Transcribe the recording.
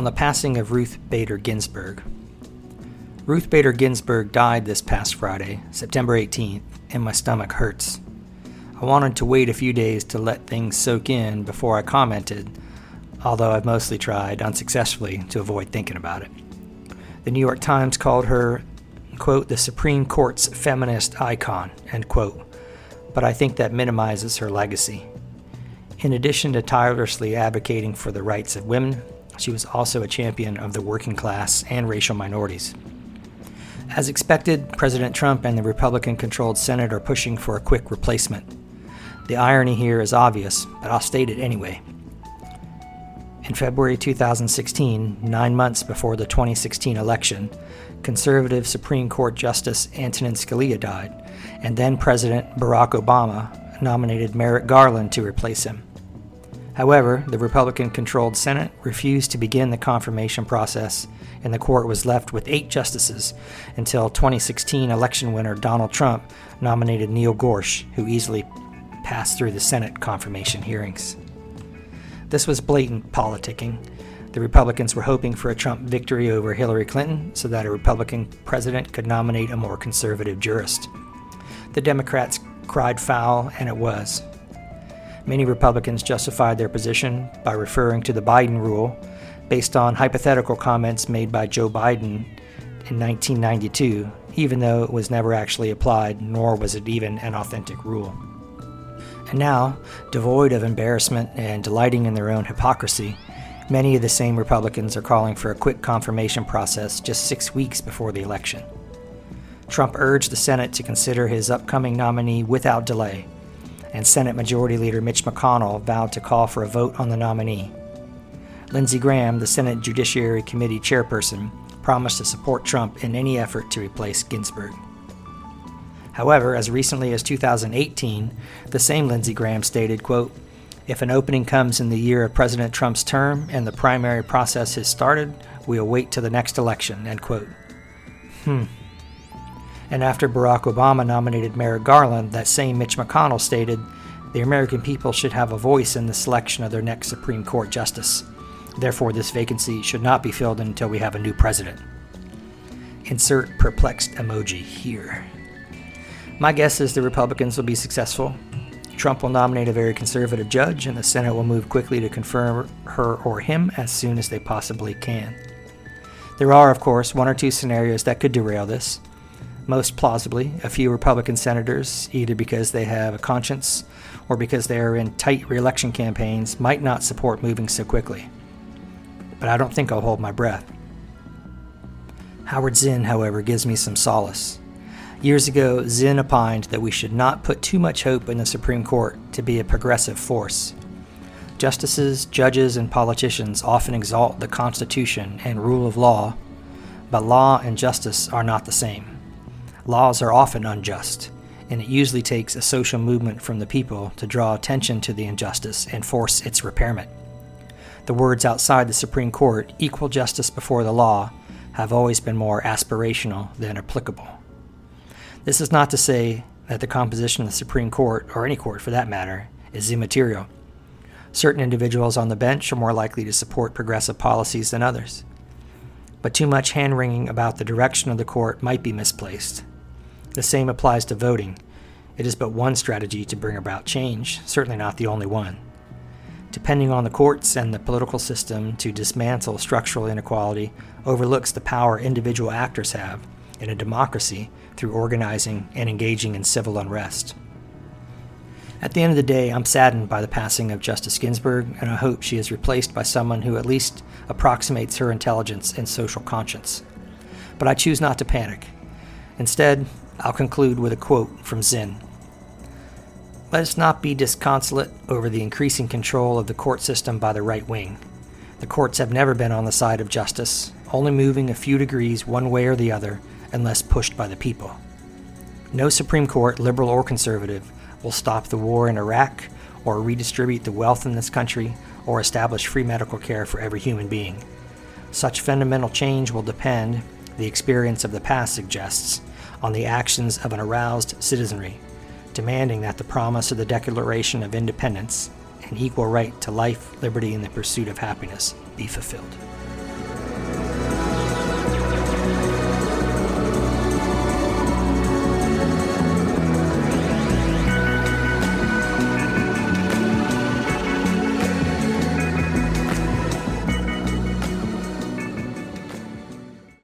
on the passing of Ruth Bader Ginsburg. Ruth Bader Ginsburg died this past Friday, September 18th, and my stomach hurts. I wanted to wait a few days to let things soak in before I commented, although I've mostly tried unsuccessfully to avoid thinking about it. The New York Times called her, quote, the Supreme Court's feminist icon, end quote, but I think that minimizes her legacy. In addition to tirelessly advocating for the rights of women, she was also a champion of the working class and racial minorities. As expected, President Trump and the Republican controlled Senate are pushing for a quick replacement. The irony here is obvious, but I'll state it anyway. In February 2016, nine months before the 2016 election, conservative Supreme Court Justice Antonin Scalia died, and then President Barack Obama nominated Merrick Garland to replace him. However, the Republican controlled Senate refused to begin the confirmation process, and the court was left with eight justices until 2016 election winner Donald Trump nominated Neil Gorsuch, who easily passed through the Senate confirmation hearings. This was blatant politicking. The Republicans were hoping for a Trump victory over Hillary Clinton so that a Republican president could nominate a more conservative jurist. The Democrats cried foul, and it was. Many Republicans justified their position by referring to the Biden rule based on hypothetical comments made by Joe Biden in 1992, even though it was never actually applied, nor was it even an authentic rule. And now, devoid of embarrassment and delighting in their own hypocrisy, many of the same Republicans are calling for a quick confirmation process just six weeks before the election. Trump urged the Senate to consider his upcoming nominee without delay, and Senate Majority Leader Mitch McConnell vowed to call for a vote on the nominee. Lindsey Graham, the Senate Judiciary Committee chairperson, promised to support Trump in any effort to replace Ginsburg. However, as recently as 2018, the same Lindsey Graham stated, quote, if an opening comes in the year of President Trump's term and the primary process has started, we'll wait till the next election, end quote. Hmm. And after Barack Obama nominated Merrick Garland, that same Mitch McConnell stated, the American people should have a voice in the selection of their next Supreme Court justice. Therefore, this vacancy should not be filled until we have a new president. Insert perplexed emoji here. My guess is the Republicans will be successful. Trump will nominate a very conservative judge, and the Senate will move quickly to confirm her or him as soon as they possibly can. There are, of course, one or two scenarios that could derail this. Most plausibly, a few Republican senators, either because they have a conscience or because they are in tight reelection campaigns, might not support moving so quickly. But I don't think I'll hold my breath. Howard Zinn, however, gives me some solace. Years ago, Zinn opined that we should not put too much hope in the Supreme Court to be a progressive force. Justices, judges, and politicians often exalt the Constitution and rule of law, but law and justice are not the same. Laws are often unjust, and it usually takes a social movement from the people to draw attention to the injustice and force its repairment. The words outside the Supreme Court, equal justice before the law, have always been more aspirational than applicable. This is not to say that the composition of the Supreme Court, or any court for that matter, is immaterial. Certain individuals on the bench are more likely to support progressive policies than others. But too much hand wringing about the direction of the court might be misplaced. The same applies to voting. It is but one strategy to bring about change, certainly not the only one. Depending on the courts and the political system to dismantle structural inequality overlooks the power individual actors have in a democracy through organizing and engaging in civil unrest. At the end of the day, I'm saddened by the passing of Justice Ginsburg, and I hope she is replaced by someone who at least approximates her intelligence and social conscience. But I choose not to panic. Instead, I'll conclude with a quote from Zinn. Let us not be disconsolate over the increasing control of the court system by the right wing. The courts have never been on the side of justice, only moving a few degrees one way or the other unless pushed by the people. No Supreme Court, liberal or conservative, will stop the war in Iraq or redistribute the wealth in this country or establish free medical care for every human being. Such fundamental change will depend, the experience of the past suggests, on the actions of an aroused citizenry, demanding that the promise of the Declaration of Independence, an equal right to life, liberty, and the pursuit of happiness, be fulfilled.